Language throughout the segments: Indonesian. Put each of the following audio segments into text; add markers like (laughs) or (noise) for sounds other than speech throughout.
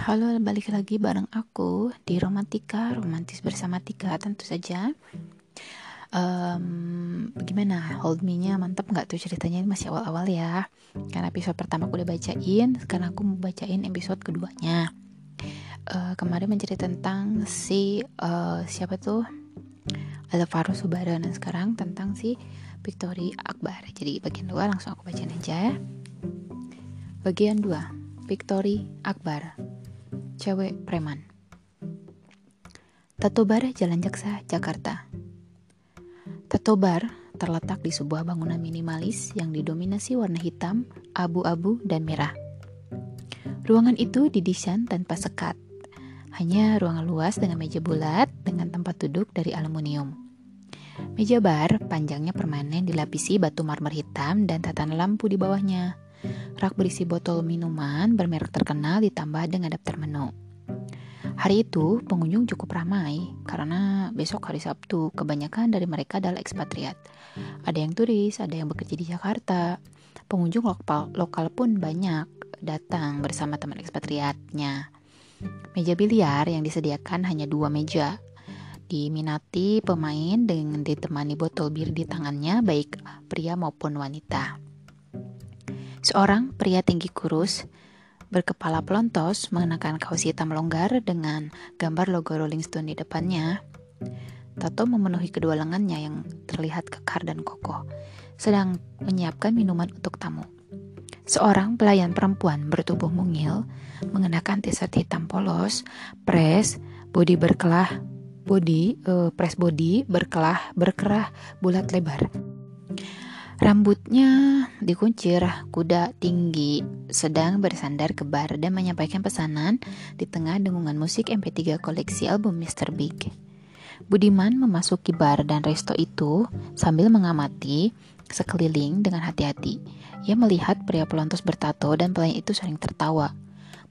Halo, balik lagi bareng aku di Romantika, romantis bersama Tika tentu saja. Um, gimana, hold me-nya mantap nggak tuh ceritanya ini masih awal-awal ya. Karena episode pertama aku udah bacain, sekarang aku mau bacain episode keduanya. Uh, kemarin mencerita tentang si uh, siapa tuh Alvaro Subara dan sekarang tentang si Victory Akbar. Jadi bagian dua langsung aku bacain aja ya. Bagian 2 Victory Akbar cewek preman. Tato Bar Jalan Jaksa, Jakarta. Tato Bar terletak di sebuah bangunan minimalis yang didominasi warna hitam, abu-abu, dan merah. Ruangan itu didesain tanpa sekat, hanya ruangan luas dengan meja bulat dengan tempat duduk dari aluminium. Meja bar panjangnya permanen dilapisi batu marmer hitam dan tatanan lampu di bawahnya. Rak berisi botol minuman bermerek terkenal ditambah dengan daftar menu. Hari itu pengunjung cukup ramai karena besok hari Sabtu kebanyakan dari mereka adalah ekspatriat. Ada yang turis, ada yang bekerja di Jakarta. Pengunjung lokal, lokal pun banyak datang bersama teman ekspatriatnya. Meja biliar yang disediakan hanya dua meja. Diminati pemain dengan ditemani botol bir di tangannya baik pria maupun wanita. Seorang pria tinggi kurus berkepala pelontos mengenakan kaos hitam longgar dengan gambar logo Rolling Stone di depannya. Tato memenuhi kedua lengannya yang terlihat kekar dan kokoh, sedang menyiapkan minuman untuk tamu. Seorang pelayan perempuan bertubuh mungil mengenakan t-shirt hitam polos, press, body berkelah, body, uh, press body berkelah, berkerah, bulat lebar. Rambutnya dikuncir, kuda tinggi, sedang bersandar ke bar dan menyampaikan pesanan di tengah dengungan musik MP3 koleksi album Mr. Big. Budiman memasuki bar dan resto itu sambil mengamati sekeliling dengan hati-hati. Ia melihat pria pelontos bertato dan pelayan itu sering tertawa.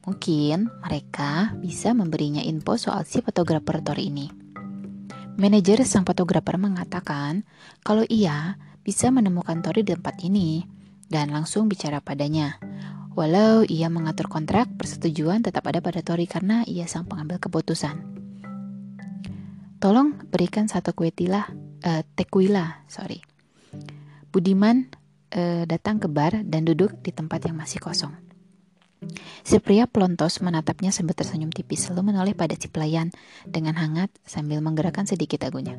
Mungkin mereka bisa memberinya info soal si fotografer Tor ini. Manajer sang fotografer mengatakan kalau ia bisa menemukan Tori di tempat ini dan langsung bicara padanya. Walau ia mengatur kontrak, persetujuan tetap ada pada Tori karena ia sang pengambil keputusan. Tolong berikan satu kue tila, uh, tekuila, sorry. Budiman uh, datang ke bar dan duduk di tempat yang masih kosong. Si pria pelontos menatapnya sambil tersenyum tipis lalu menoleh pada si pelayan dengan hangat sambil menggerakkan sedikit dagunya.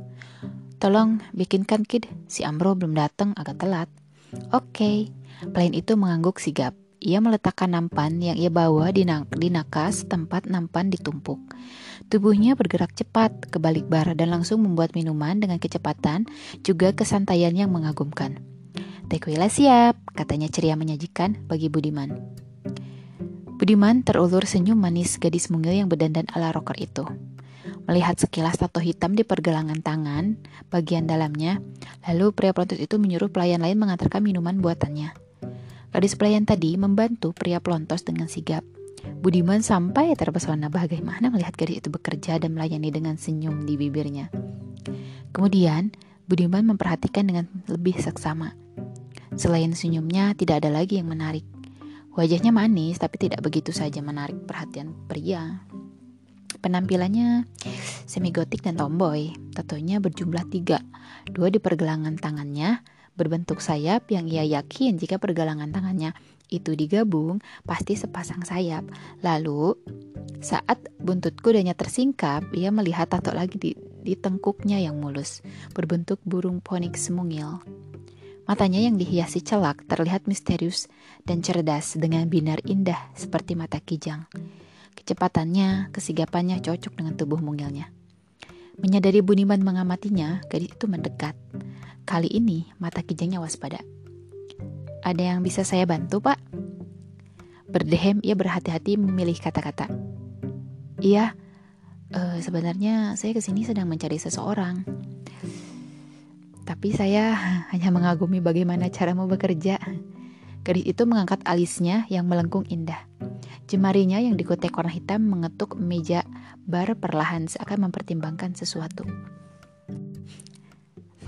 Tolong bikinkan kid, si Amro belum datang agak telat. Oke, okay. pelayan itu mengangguk sigap. Ia meletakkan nampan yang ia bawa di, di nakas tempat nampan ditumpuk. Tubuhnya bergerak cepat ke balik bar dan langsung membuat minuman dengan kecepatan juga kesantaian yang mengagumkan. Tequila siap, katanya ceria menyajikan bagi Budiman. Budiman terulur senyum manis gadis mungil yang berdandan ala rocker itu. Melihat sekilas tato hitam di pergelangan tangan bagian dalamnya, lalu pria pelontos itu menyuruh pelayan lain mengantarkan minuman buatannya. Gadis pelayan tadi membantu pria pelontos dengan sigap. Budiman sampai terpesona bagaimana melihat gadis itu bekerja dan melayani dengan senyum di bibirnya. Kemudian, Budiman memperhatikan dengan lebih seksama. Selain senyumnya, tidak ada lagi yang menarik. Wajahnya manis, tapi tidak begitu saja menarik perhatian pria. Penampilannya semi gotik dan tomboy. Tatonya berjumlah tiga. Dua di pergelangan tangannya berbentuk sayap yang ia yakin jika pergelangan tangannya itu digabung pasti sepasang sayap. Lalu saat buntut kudanya tersingkap, ia melihat tato lagi di, di tengkuknya yang mulus, berbentuk burung ponik semungil. Matanya yang dihiasi celak terlihat misterius dan cerdas dengan binar indah seperti mata kijang. Kecepatannya, kesigapannya cocok dengan tubuh mungilnya. Menyadari Buniman mengamatinya, gadis itu mendekat. Kali ini mata kijangnya waspada. Ada yang bisa saya bantu, Pak? Berdehem, ia berhati-hati memilih kata-kata. Iya, uh, sebenarnya saya ke sini sedang mencari seseorang. Tapi saya (laughs) hanya mengagumi bagaimana caramu bekerja. Gadis itu mengangkat alisnya yang melengkung indah. Jemarinya yang dikutek warna hitam mengetuk meja bar perlahan seakan mempertimbangkan sesuatu.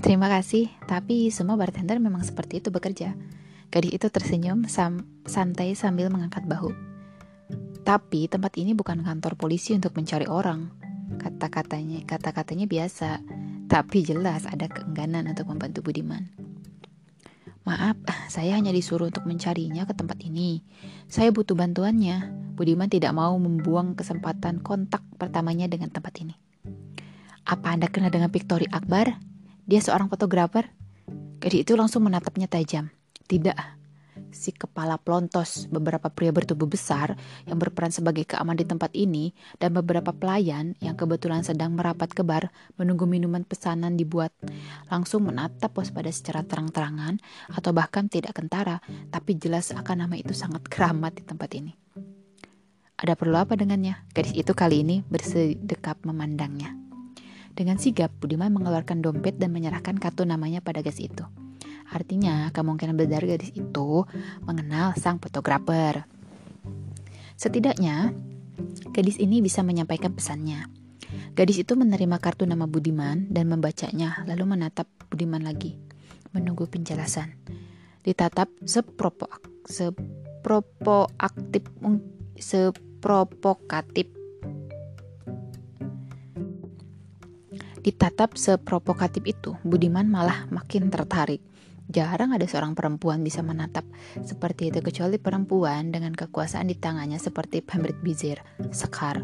Terima kasih, tapi semua bartender memang seperti itu bekerja. Gadis itu tersenyum sam santai sambil mengangkat bahu. Tapi tempat ini bukan kantor polisi untuk mencari orang. Kata-katanya, kata-katanya biasa, tapi jelas ada keengganan untuk membantu Budiman. Maaf, saya hanya disuruh untuk mencarinya ke tempat ini. Saya butuh bantuannya. Budiman tidak mau membuang kesempatan kontak pertamanya dengan tempat ini. Apa Anda kenal dengan Victory Akbar? Dia seorang fotografer. Gadis itu langsung menatapnya tajam. Tidak, si kepala pelontos, beberapa pria bertubuh besar yang berperan sebagai keaman di tempat ini, dan beberapa pelayan yang kebetulan sedang merapat ke bar menunggu minuman pesanan dibuat, langsung menatap waspada secara terang-terangan atau bahkan tidak kentara, tapi jelas akan nama itu sangat keramat di tempat ini. Ada perlu apa dengannya? Gadis itu kali ini bersedekap memandangnya. Dengan sigap, Budiman mengeluarkan dompet dan menyerahkan kartu namanya pada gadis itu. Artinya, kemungkinan besar gadis itu mengenal sang fotografer. Setidaknya, gadis ini bisa menyampaikan pesannya. Gadis itu menerima kartu nama Budiman dan membacanya, lalu menatap Budiman lagi, menunggu penjelasan. Ditatap sepropo sepropoaktif seprovokatif Ditatap seprovokatif itu, Budiman malah makin tertarik. Jarang ada seorang perempuan bisa menatap seperti itu kecuali perempuan dengan kekuasaan di tangannya seperti Pembrit Bizir, Sekar.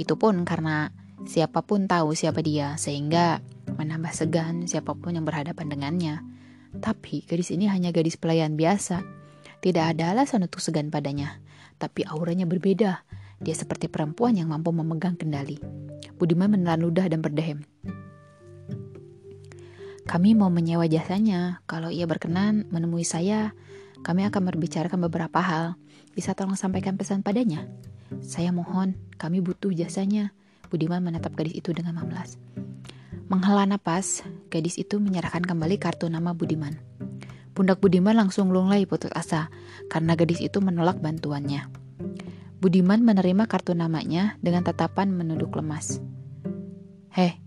Itu pun karena siapa pun tahu siapa dia sehingga menambah segan siapa pun yang berhadapan dengannya. Tapi gadis ini hanya gadis pelayan biasa. Tidak ada alasan untuk segan padanya. Tapi auranya berbeda. Dia seperti perempuan yang mampu memegang kendali. Budiman menelan ludah dan berdehem. Kami mau menyewa jasanya. Kalau ia berkenan menemui saya, kami akan berbicarakan beberapa hal. Bisa tolong sampaikan pesan padanya? Saya mohon, kami butuh jasanya. Budiman menatap gadis itu dengan memelas. Menghela napas, gadis itu menyerahkan kembali kartu nama Budiman. Pundak Budiman langsung lunglai putus asa karena gadis itu menolak bantuannya. Budiman menerima kartu namanya dengan tatapan menunduk lemas. Heh,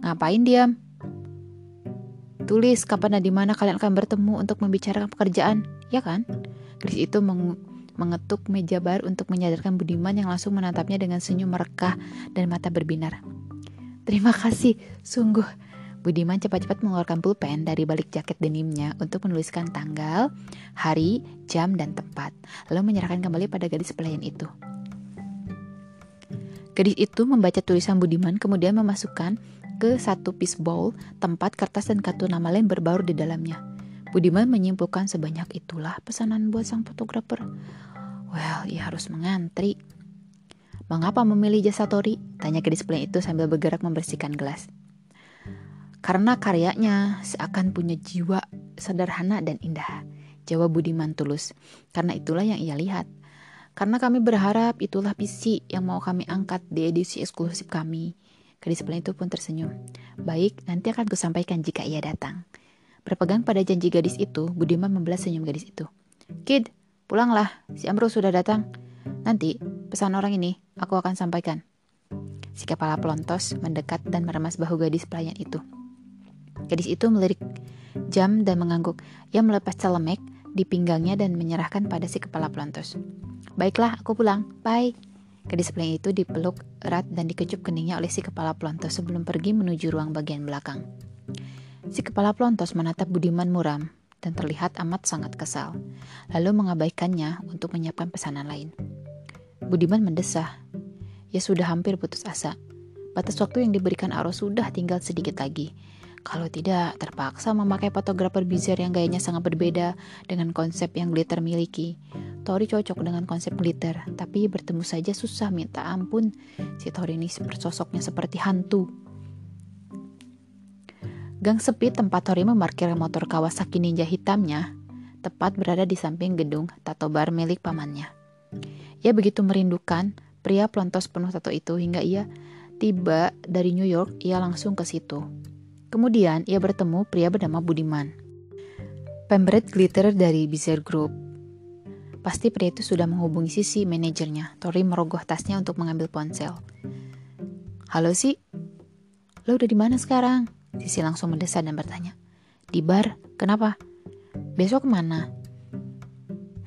ngapain diam? Tulis kapan dan di mana kalian akan bertemu untuk membicarakan pekerjaan, ya kan? Chris itu meng mengetuk meja bar untuk menyadarkan Budiman yang langsung menatapnya dengan senyum merekah dan mata berbinar. Terima kasih, sungguh. Budiman cepat-cepat mengeluarkan pulpen dari balik jaket denimnya untuk menuliskan tanggal, hari, jam, dan tempat, lalu menyerahkan kembali pada gadis pelayan itu. Gadis itu membaca tulisan Budiman kemudian memasukkan ke satu piece bowl, tempat kertas dan kartu nama lain berbaur di dalamnya. Budiman menyimpulkan sebanyak itulah pesanan buat sang fotografer. Well, ia harus mengantri. Mengapa memilih jasa Tori? Tanya ke display itu sambil bergerak membersihkan gelas. Karena karyanya seakan punya jiwa sederhana dan indah. Jawab Budiman tulus. Karena itulah yang ia lihat. Karena kami berharap itulah visi yang mau kami angkat di edisi eksklusif kami. Gadis pelan itu pun tersenyum. Baik, nanti akan kusampaikan jika ia datang. Berpegang pada janji gadis itu, Budiman membelas senyum gadis itu. Kid, pulanglah, si Amro sudah datang. Nanti, pesan orang ini, aku akan sampaikan. Si kepala pelontos mendekat dan meremas bahu gadis pelayan itu. Gadis itu melirik jam dan mengangguk. Ia melepas celemek di pinggangnya dan menyerahkan pada si kepala pelontos. Baiklah, aku pulang. Bye. Pelayan itu dipeluk erat dan dikecup keningnya oleh si kepala pelontos sebelum pergi menuju ruang bagian belakang. Si kepala pelontos menatap Budiman muram dan terlihat amat sangat kesal, lalu mengabaikannya untuk menyiapkan pesanan lain. Budiman mendesah. Ya sudah hampir putus asa. Batas waktu yang diberikan Aro sudah tinggal sedikit lagi. Kalau tidak, terpaksa memakai fotografer bizar yang gayanya sangat berbeda dengan konsep yang glitter miliki. Tori cocok dengan konsep glitter, tapi bertemu saja susah minta ampun. Si Tori ini sosoknya seperti hantu. Gang sepi tempat Tori memarkir motor Kawasaki Ninja hitamnya tepat berada di samping gedung tato bar milik pamannya. Ia begitu merindukan pria pelontos penuh tato itu hingga ia tiba dari New York, ia langsung ke situ. Kemudian ia bertemu pria bernama Budiman. Pemberet glitter dari Bizarre Group Pasti pria itu sudah menghubungi sisi manajernya. Tori merogoh tasnya untuk mengambil ponsel. Halo sih, lo udah di mana sekarang? Sisi langsung mendesak dan bertanya. Di bar, kenapa? Besok ke mana?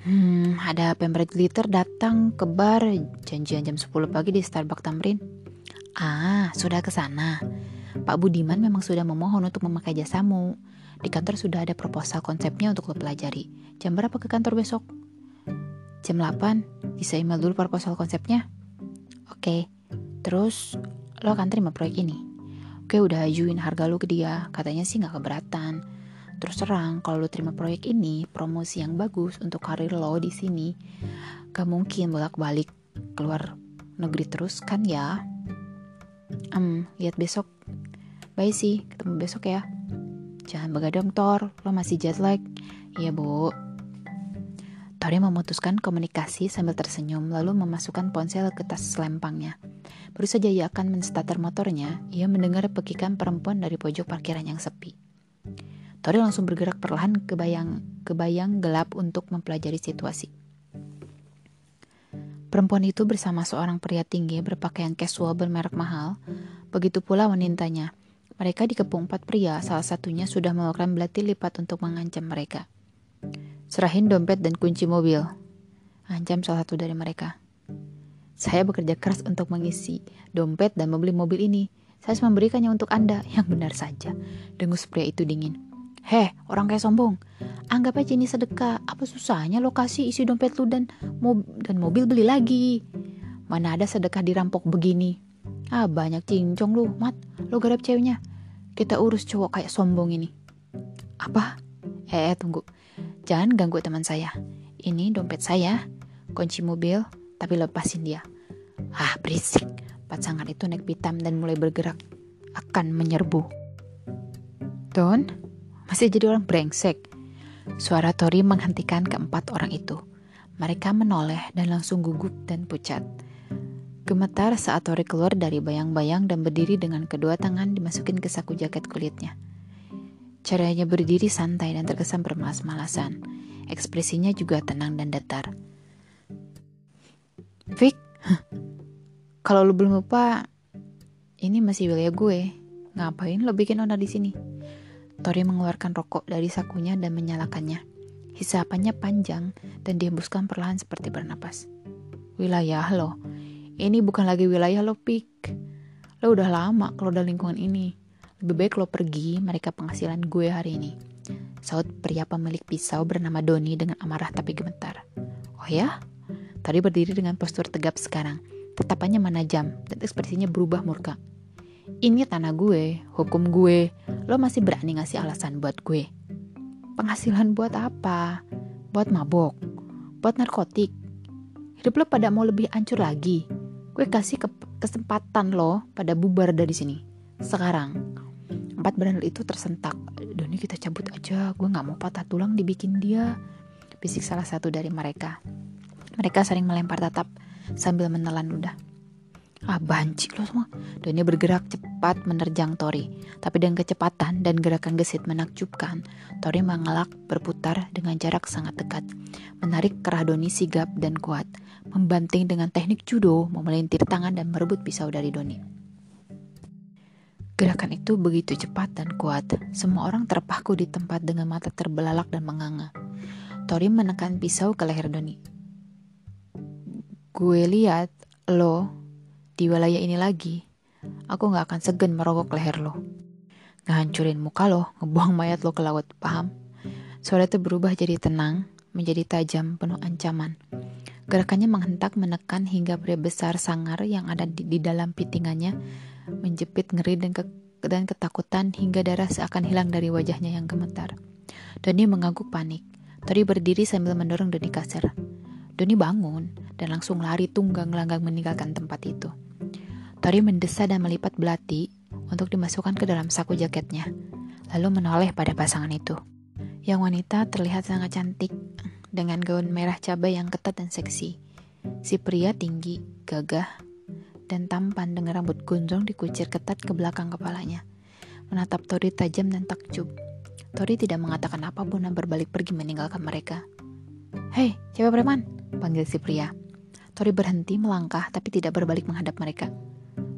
Hmm, ada pemberat glitter datang ke bar janjian jam 10 pagi di Starbucks Tamrin. Ah, sudah ke sana. Pak Budiman memang sudah memohon untuk memakai jasamu. Di kantor sudah ada proposal konsepnya untuk lo pelajari. Jam berapa ke kantor besok? Jam 8. Bisa email dulu proposal konsepnya? Oke. Terus lo akan terima proyek ini. Oke, udah ajuin harga lo ke dia. Katanya sih nggak keberatan Terus terang, kalau lo terima proyek ini, promosi yang bagus untuk karir lo di sini, gak mungkin bolak-balik keluar negeri terus kan ya? Um, lihat besok. Bye sih, ketemu besok ya. Jangan begadang, Tor. Lo masih jet lag. Iya, Bu. Tori memutuskan komunikasi sambil tersenyum, lalu memasukkan ponsel ke tas selempangnya. Baru saja ia akan menstarter motornya, ia mendengar pekikan perempuan dari pojok parkiran yang sepi. Tori langsung bergerak perlahan ke bayang, ke bayang gelap untuk mempelajari situasi. Perempuan itu bersama seorang pria tinggi berpakaian casual bermerek mahal. Begitu pula wanitanya. Mereka dikepung empat pria, salah satunya sudah melakukan belati lipat untuk mengancam mereka. Serahin dompet dan kunci mobil. Ancam salah satu dari mereka. Saya bekerja keras untuk mengisi dompet dan membeli mobil ini. Saya memberikannya untuk Anda. Yang benar saja. Dengus pria itu dingin. Heh, orang kayak sombong. Anggap aja ini sedekah. Apa susahnya lokasi isi dompet lu dan, mob dan mobil beli lagi. Mana ada sedekah dirampok begini. Ah, banyak cincong lu, Mat. Lu garap ceweknya. Kita urus cowok kayak sombong ini. Apa? Eh, eh, tunggu. Jangan ganggu teman saya. Ini dompet saya, kunci mobil, tapi lepasin dia. Ah, berisik. Pasangan itu naik pitam dan mulai bergerak. Akan menyerbu. Don, masih jadi orang brengsek. Suara Tori menghentikan keempat orang itu. Mereka menoleh dan langsung gugup dan pucat. Gemetar saat Tori keluar dari bayang-bayang dan berdiri dengan kedua tangan dimasukin ke saku jaket kulitnya. Caranya berdiri santai dan terkesan bermalas-malasan. Ekspresinya juga tenang dan datar. Vic, kalau lu belum lupa, ini masih wilayah gue. Ngapain lo bikin onar di sini? Tori mengeluarkan rokok dari sakunya dan menyalakannya. Hisapannya panjang dan dihembuskan perlahan seperti bernapas. Wilayah lo. Ini bukan lagi wilayah lo, Pik. Lo udah lama kalau udah lingkungan ini. Lebih baik lo pergi, mereka penghasilan gue hari ini. Saud pria pemilik pisau bernama Doni dengan amarah tapi gemetar. Oh ya? Tadi berdiri dengan postur tegap sekarang. Tetapannya menajam dan ekspresinya berubah murka. Ini tanah gue, hukum gue, lo masih berani ngasih alasan buat gue. Penghasilan buat apa? Buat mabok? Buat narkotik? Hidup lo pada mau lebih hancur lagi. Gue kasih ke kesempatan lo pada bubar dari sini. Sekarang. Empat berandal itu tersentak. Doni kita cabut aja, gue gak mau patah tulang dibikin dia. Bisik salah satu dari mereka. Mereka sering melempar tatap sambil menelan ludah. Ah banci lo semua. Doni bergerak cepat menerjang Tori. Tapi dengan kecepatan dan gerakan gesit menakjubkan, Tori mengelak berputar dengan jarak sangat dekat. Menarik kerah Doni sigap dan kuat. Membanting dengan teknik judo, memelintir tangan dan merebut pisau dari Doni. Gerakan itu begitu cepat dan kuat. Semua orang terpaku di tempat dengan mata terbelalak dan menganga. Tori menekan pisau ke leher Doni. Gue lihat lo di wilayah ini lagi, aku gak akan segan merogok leher lo. Ngehancurin muka lo, ngebuang mayat lo ke laut, paham? Suara itu berubah jadi tenang, menjadi tajam, penuh ancaman. Gerakannya menghentak menekan hingga pria besar sangar yang ada di, di dalam pitingannya menjepit ngeri dan, ke, dan ketakutan hingga darah seakan hilang dari wajahnya yang gemetar. Doni mengangguk panik. Tori berdiri sambil mendorong Doni kasar. Doni bangun dan langsung lari tunggang langgang meninggalkan tempat itu. Tori mendesah dan melipat belati untuk dimasukkan ke dalam saku jaketnya, lalu menoleh pada pasangan itu. Yang wanita terlihat sangat cantik dengan gaun merah cabai yang ketat dan seksi. Si pria tinggi, gagah, dan tampan dengan rambut gondrong dikucir ketat ke belakang kepalanya. Menatap Tori tajam dan takjub. Tori tidak mengatakan apa pun dan berbalik pergi meninggalkan mereka. Hei, cewek preman, panggil si pria. Tori berhenti melangkah tapi tidak berbalik menghadap mereka.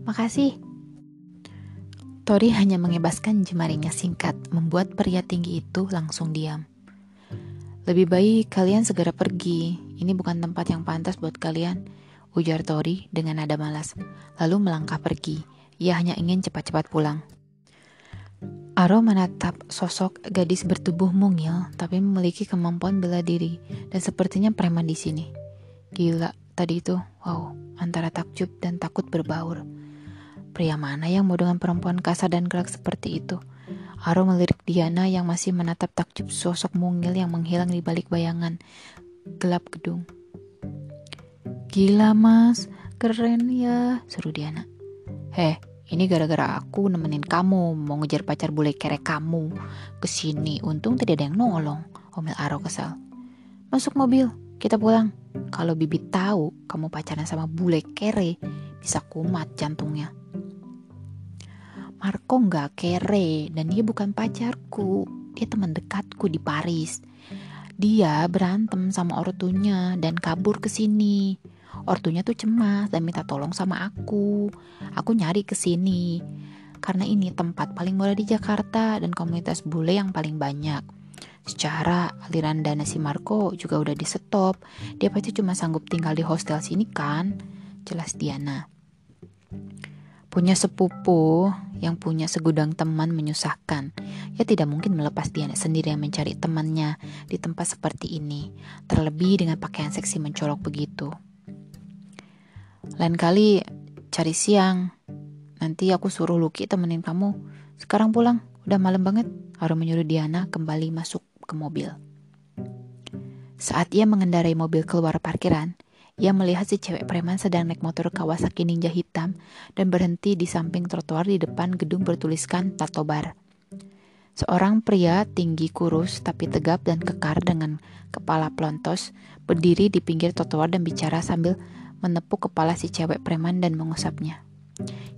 Makasih. Tori hanya mengebaskan jemarinya singkat, membuat pria tinggi itu langsung diam. Lebih baik kalian segera pergi. Ini bukan tempat yang pantas buat kalian, ujar Tori dengan nada malas. Lalu melangkah pergi. Ia hanya ingin cepat-cepat pulang. Aro menatap sosok gadis bertubuh mungil tapi memiliki kemampuan bela diri dan sepertinya preman di sini. Gila, tadi itu, wow, antara takjub dan takut berbaur. Pria mana yang mau dengan perempuan kasar dan gerak seperti itu? Aro melirik Diana yang masih menatap takjub sosok mungil yang menghilang di balik bayangan gelap gedung. Gila mas, keren ya, seru Diana. Heh, ini gara-gara aku nemenin kamu mau ngejar pacar bule kere kamu ke sini. Untung tidak ada yang nolong. Omel Aro kesal. Masuk mobil, kita pulang. Kalau Bibi tahu kamu pacaran sama bule kere, bisa kumat jantungnya. Marco nggak kere dan dia bukan pacarku. Dia teman dekatku di Paris. Dia berantem sama ortunya dan kabur ke sini. Ortunya tuh cemas dan minta tolong sama aku. Aku nyari ke sini. Karena ini tempat paling murah di Jakarta dan komunitas bule yang paling banyak. Secara aliran dana si Marco juga udah di stop. Dia pasti cuma sanggup tinggal di hostel sini kan? Jelas Diana. Punya sepupu yang punya segudang teman menyusahkan. Ya tidak mungkin melepas Diana sendiri yang mencari temannya di tempat seperti ini. Terlebih dengan pakaian seksi mencolok begitu. Lain kali cari siang. Nanti aku suruh Lucky temenin kamu. Sekarang pulang, udah malam banget. Haru menyuruh Diana kembali masuk ke mobil. Saat ia mengendarai mobil keluar parkiran, ia melihat si cewek preman sedang naik motor Kawasaki Ninja hitam dan berhenti di samping trotoar di depan gedung bertuliskan Tato Bar. Seorang pria tinggi kurus tapi tegap dan kekar dengan kepala pelontos berdiri di pinggir trotoar dan bicara sambil menepuk kepala si cewek preman dan mengusapnya.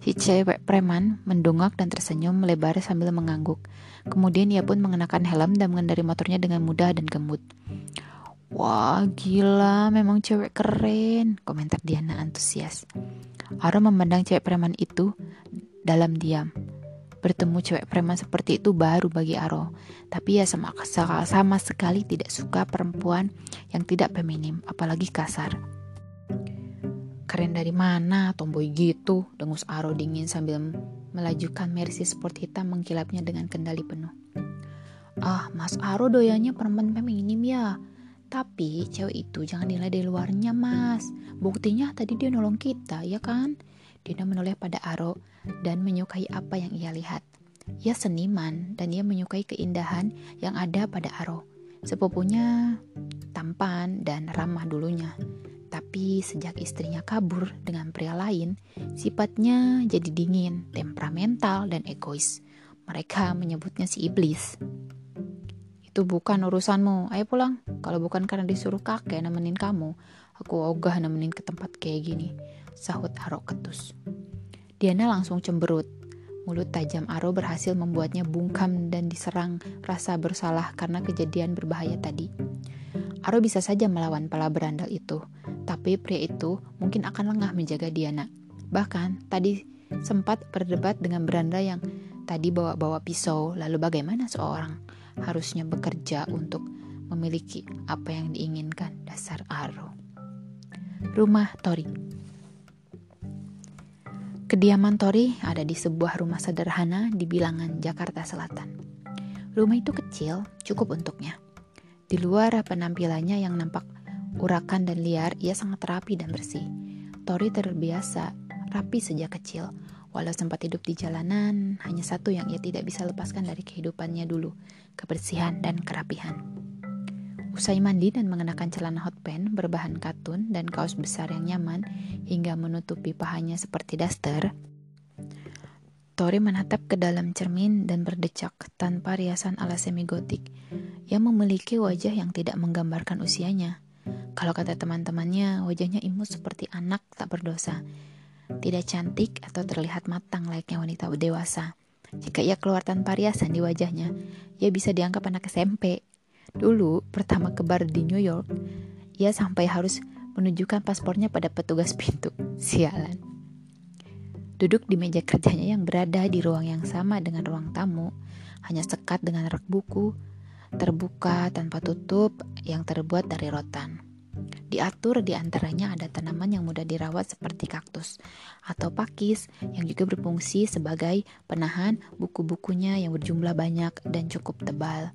Si cewek preman mendongak dan tersenyum melebar sambil mengangguk. Kemudian ia pun mengenakan helm dan mengendari motornya dengan mudah dan gembut. Wah gila, memang cewek keren, komentar Diana antusias. Aro memandang cewek preman itu dalam diam. Bertemu cewek preman seperti itu baru bagi Aro. Tapi ya sama, sama sekali tidak suka perempuan yang tidak feminim, apalagi kasar. Keren dari mana, tomboy gitu, dengus Aro dingin sambil melajukan Mercy Sport hitam mengkilapnya dengan kendali penuh. Ah, Mas Aro doyanya perempuan feminim ya. Tapi cewek itu jangan nilai dari luarnya, Mas. Buktinya tadi dia nolong kita, ya kan? Dina menoleh pada Aro dan menyukai apa yang ia lihat. Ia seniman dan ia menyukai keindahan yang ada pada Aro. Sepupunya tampan dan ramah dulunya. Tapi sejak istrinya kabur dengan pria lain, sifatnya jadi dingin, temperamental, dan egois. Mereka menyebutnya si iblis. Itu bukan urusanmu, ayo pulang. Kalau bukan karena disuruh kakek nemenin kamu, aku ogah nemenin ke tempat kayak gini. Sahut Aro ketus. Diana langsung cemberut. Mulut tajam Aro berhasil membuatnya bungkam dan diserang rasa bersalah karena kejadian berbahaya tadi. Aro bisa saja melawan pala berandal itu, tapi pria itu mungkin akan lengah menjaga Diana. Bahkan tadi sempat berdebat dengan beranda yang tadi bawa-bawa pisau, lalu bagaimana seorang harusnya bekerja untuk memiliki apa yang diinginkan dasar Aro. Rumah Tori Kediaman Tori ada di sebuah rumah sederhana di bilangan Jakarta Selatan. Rumah itu kecil, cukup untuknya. Di luar penampilannya yang nampak urakan dan liar, ia sangat rapi dan bersih. Tori terbiasa rapi sejak kecil. Walau sempat hidup di jalanan, hanya satu yang ia tidak bisa lepaskan dari kehidupannya dulu, kebersihan dan kerapihan. Usai mandi dan mengenakan celana hot pants berbahan katun dan kaos besar yang nyaman hingga menutupi pahanya seperti daster, Tori menatap ke dalam cermin dan berdecak tanpa riasan ala semi-gotik. Ia memiliki wajah yang tidak menggambarkan usianya. Kalau kata teman-temannya, wajahnya imut seperti anak tak berdosa. Tidak cantik atau terlihat matang layaknya wanita dewasa. Jika ia keluar tanpa riasan di wajahnya, ia bisa dianggap anak SMP. Dulu, pertama ke bar di New York, ia sampai harus menunjukkan paspornya pada petugas pintu. (laughs) Sialan. Duduk di meja kerjanya yang berada di ruang yang sama dengan ruang tamu, hanya sekat dengan rak buku, terbuka tanpa tutup yang terbuat dari rotan. Diatur di antaranya ada tanaman yang mudah dirawat seperti kaktus atau pakis yang juga berfungsi sebagai penahan buku-bukunya yang berjumlah banyak dan cukup tebal.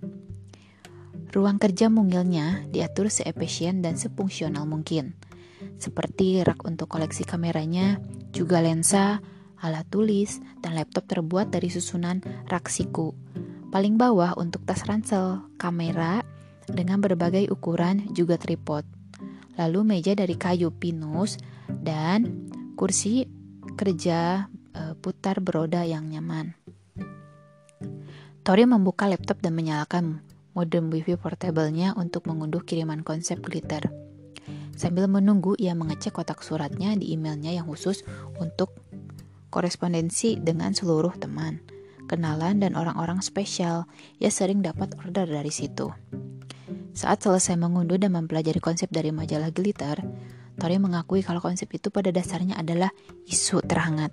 Ruang kerja mungilnya diatur seefisien dan sefungsional mungkin, seperti rak untuk koleksi kameranya, juga lensa, alat tulis, dan laptop terbuat dari susunan rak siku. Paling bawah untuk tas ransel, kamera, dengan berbagai ukuran juga tripod lalu meja dari kayu pinus, dan kursi kerja e, putar beroda yang nyaman. Tori membuka laptop dan menyalakan modem wifi portable-nya untuk mengunduh kiriman konsep glitter. Sambil menunggu, ia mengecek kotak suratnya di emailnya yang khusus untuk korespondensi dengan seluruh teman, kenalan, dan orang-orang spesial. Ia sering dapat order dari situ. Saat selesai mengunduh dan mempelajari konsep dari majalah Glitter, Tori mengakui kalau konsep itu pada dasarnya adalah isu terhangat.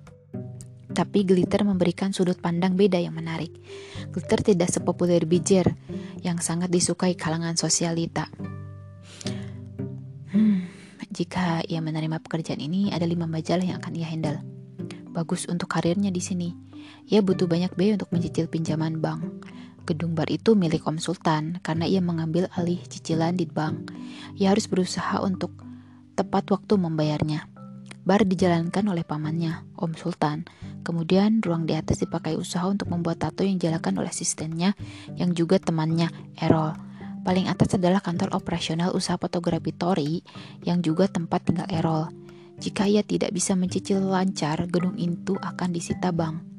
Tapi Glitter memberikan sudut pandang beda yang menarik. Glitter tidak sepopuler Bijer yang sangat disukai kalangan sosialita. Hmm, jika ia menerima pekerjaan ini, ada lima majalah yang akan ia handle. Bagus untuk karirnya di sini. Ia butuh banyak biaya untuk mencicil pinjaman bank. Gedung bar itu milik Om Sultan karena ia mengambil alih cicilan di bank. Ia harus berusaha untuk tepat waktu membayarnya. Bar dijalankan oleh pamannya, Om Sultan. Kemudian ruang di atas dipakai usaha untuk membuat tato yang dijalankan oleh asistennya yang juga temannya, Errol. Paling atas adalah kantor operasional usaha fotografi Tori yang juga tempat tinggal Errol. Jika ia tidak bisa mencicil lancar, gedung itu akan disita bank.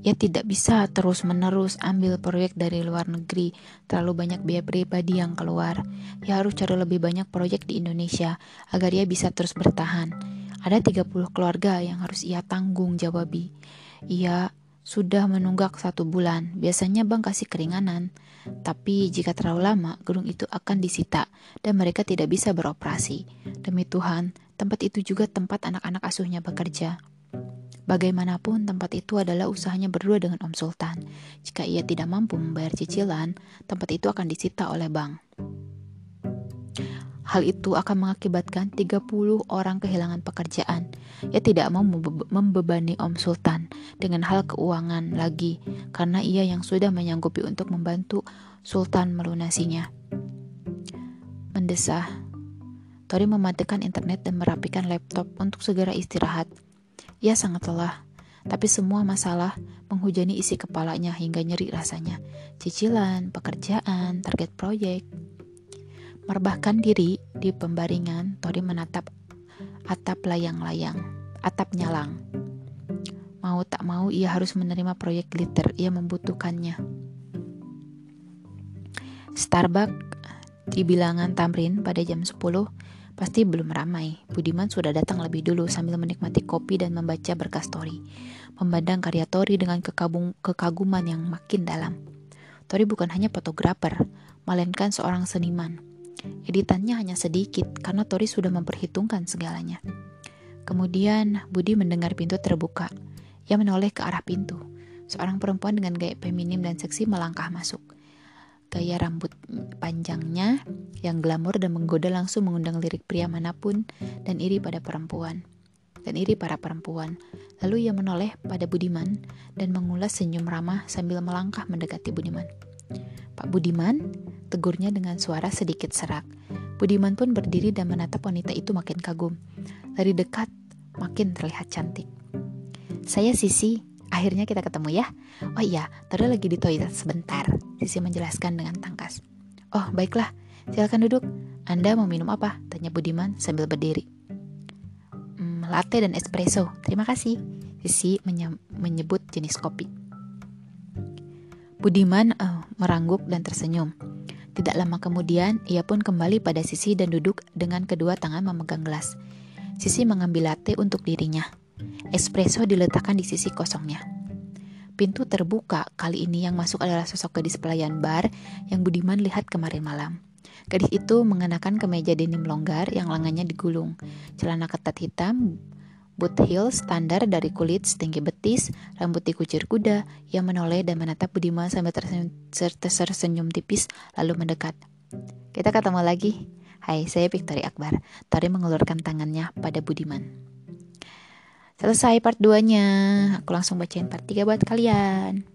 Ia tidak bisa terus-menerus ambil proyek dari luar negeri, terlalu banyak biaya pribadi yang keluar. Ia harus cari lebih banyak proyek di Indonesia agar ia bisa terus bertahan. Ada 30 keluarga yang harus ia tanggung jawabi. Ia sudah menunggak satu bulan. Biasanya bank kasih keringanan. Tapi jika terlalu lama, gedung itu akan disita dan mereka tidak bisa beroperasi. Demi Tuhan, tempat itu juga tempat anak-anak asuhnya bekerja. Bagaimanapun tempat itu adalah usahanya berdua dengan Om Sultan. Jika ia tidak mampu membayar cicilan, tempat itu akan disita oleh bank. Hal itu akan mengakibatkan 30 orang kehilangan pekerjaan. Ia tidak mau membebani Om Sultan dengan hal keuangan lagi karena ia yang sudah menyanggupi untuk membantu Sultan melunasinya. Mendesah, Tori mematikan internet dan merapikan laptop untuk segera istirahat. Ia sangat lelah, tapi semua masalah menghujani isi kepalanya hingga nyeri rasanya. Cicilan, pekerjaan, target proyek. Merebahkan diri di pembaringan, Tori menatap atap layang-layang, atap nyalang. Mau tak mau ia harus menerima proyek glitter, ia membutuhkannya. Starbucks di bilangan Tamrin pada jam 10 Pasti belum ramai. Budiman sudah datang lebih dulu sambil menikmati kopi dan membaca berkas Tori. Memandang karya Tori dengan kekabung, kekaguman yang makin dalam. Tori bukan hanya fotografer, melainkan seorang seniman. Editannya hanya sedikit karena Tori sudah memperhitungkan segalanya. Kemudian Budi mendengar pintu terbuka. Ia menoleh ke arah pintu. Seorang perempuan dengan gaya feminim dan seksi melangkah masuk. Gaya rambut panjangnya yang glamor dan menggoda langsung mengundang lirik pria mana pun dan iri pada perempuan. Dan iri para perempuan. Lalu ia menoleh pada Budiman dan mengulas senyum ramah sambil melangkah mendekati Budiman. Pak Budiman, tegurnya dengan suara sedikit serak. Budiman pun berdiri dan menatap wanita itu makin kagum. Dari dekat, makin terlihat cantik. Saya Sisi, akhirnya kita ketemu ya. Oh iya, Tori lagi di toilet sebentar. Sisi menjelaskan dengan tangkas. Oh, baiklah. Silakan duduk. Anda mau minum apa? Tanya Budiman sambil berdiri. Mm, latte dan espresso. Terima kasih. Sisi menyebut jenis kopi. Budiman uh, merangguk dan tersenyum. Tidak lama kemudian, ia pun kembali pada Sisi dan duduk dengan kedua tangan memegang gelas. Sisi mengambil latte untuk dirinya. Espresso diletakkan di sisi kosongnya. Pintu terbuka, kali ini yang masuk adalah sosok gadis pelayan bar yang Budiman lihat kemarin malam. Gadis itu mengenakan kemeja denim longgar yang lengannya digulung, celana ketat hitam, boot heel standar dari kulit setinggi betis, rambut dikucir kuda, yang menoleh dan menatap Budiman sambil tersenyum, tersenyum tipis lalu mendekat. Kita ketemu lagi. Hai, saya Victoria Akbar. Tori mengulurkan tangannya pada Budiman. Selesai part 2-nya. Aku langsung bacain part 3 buat kalian.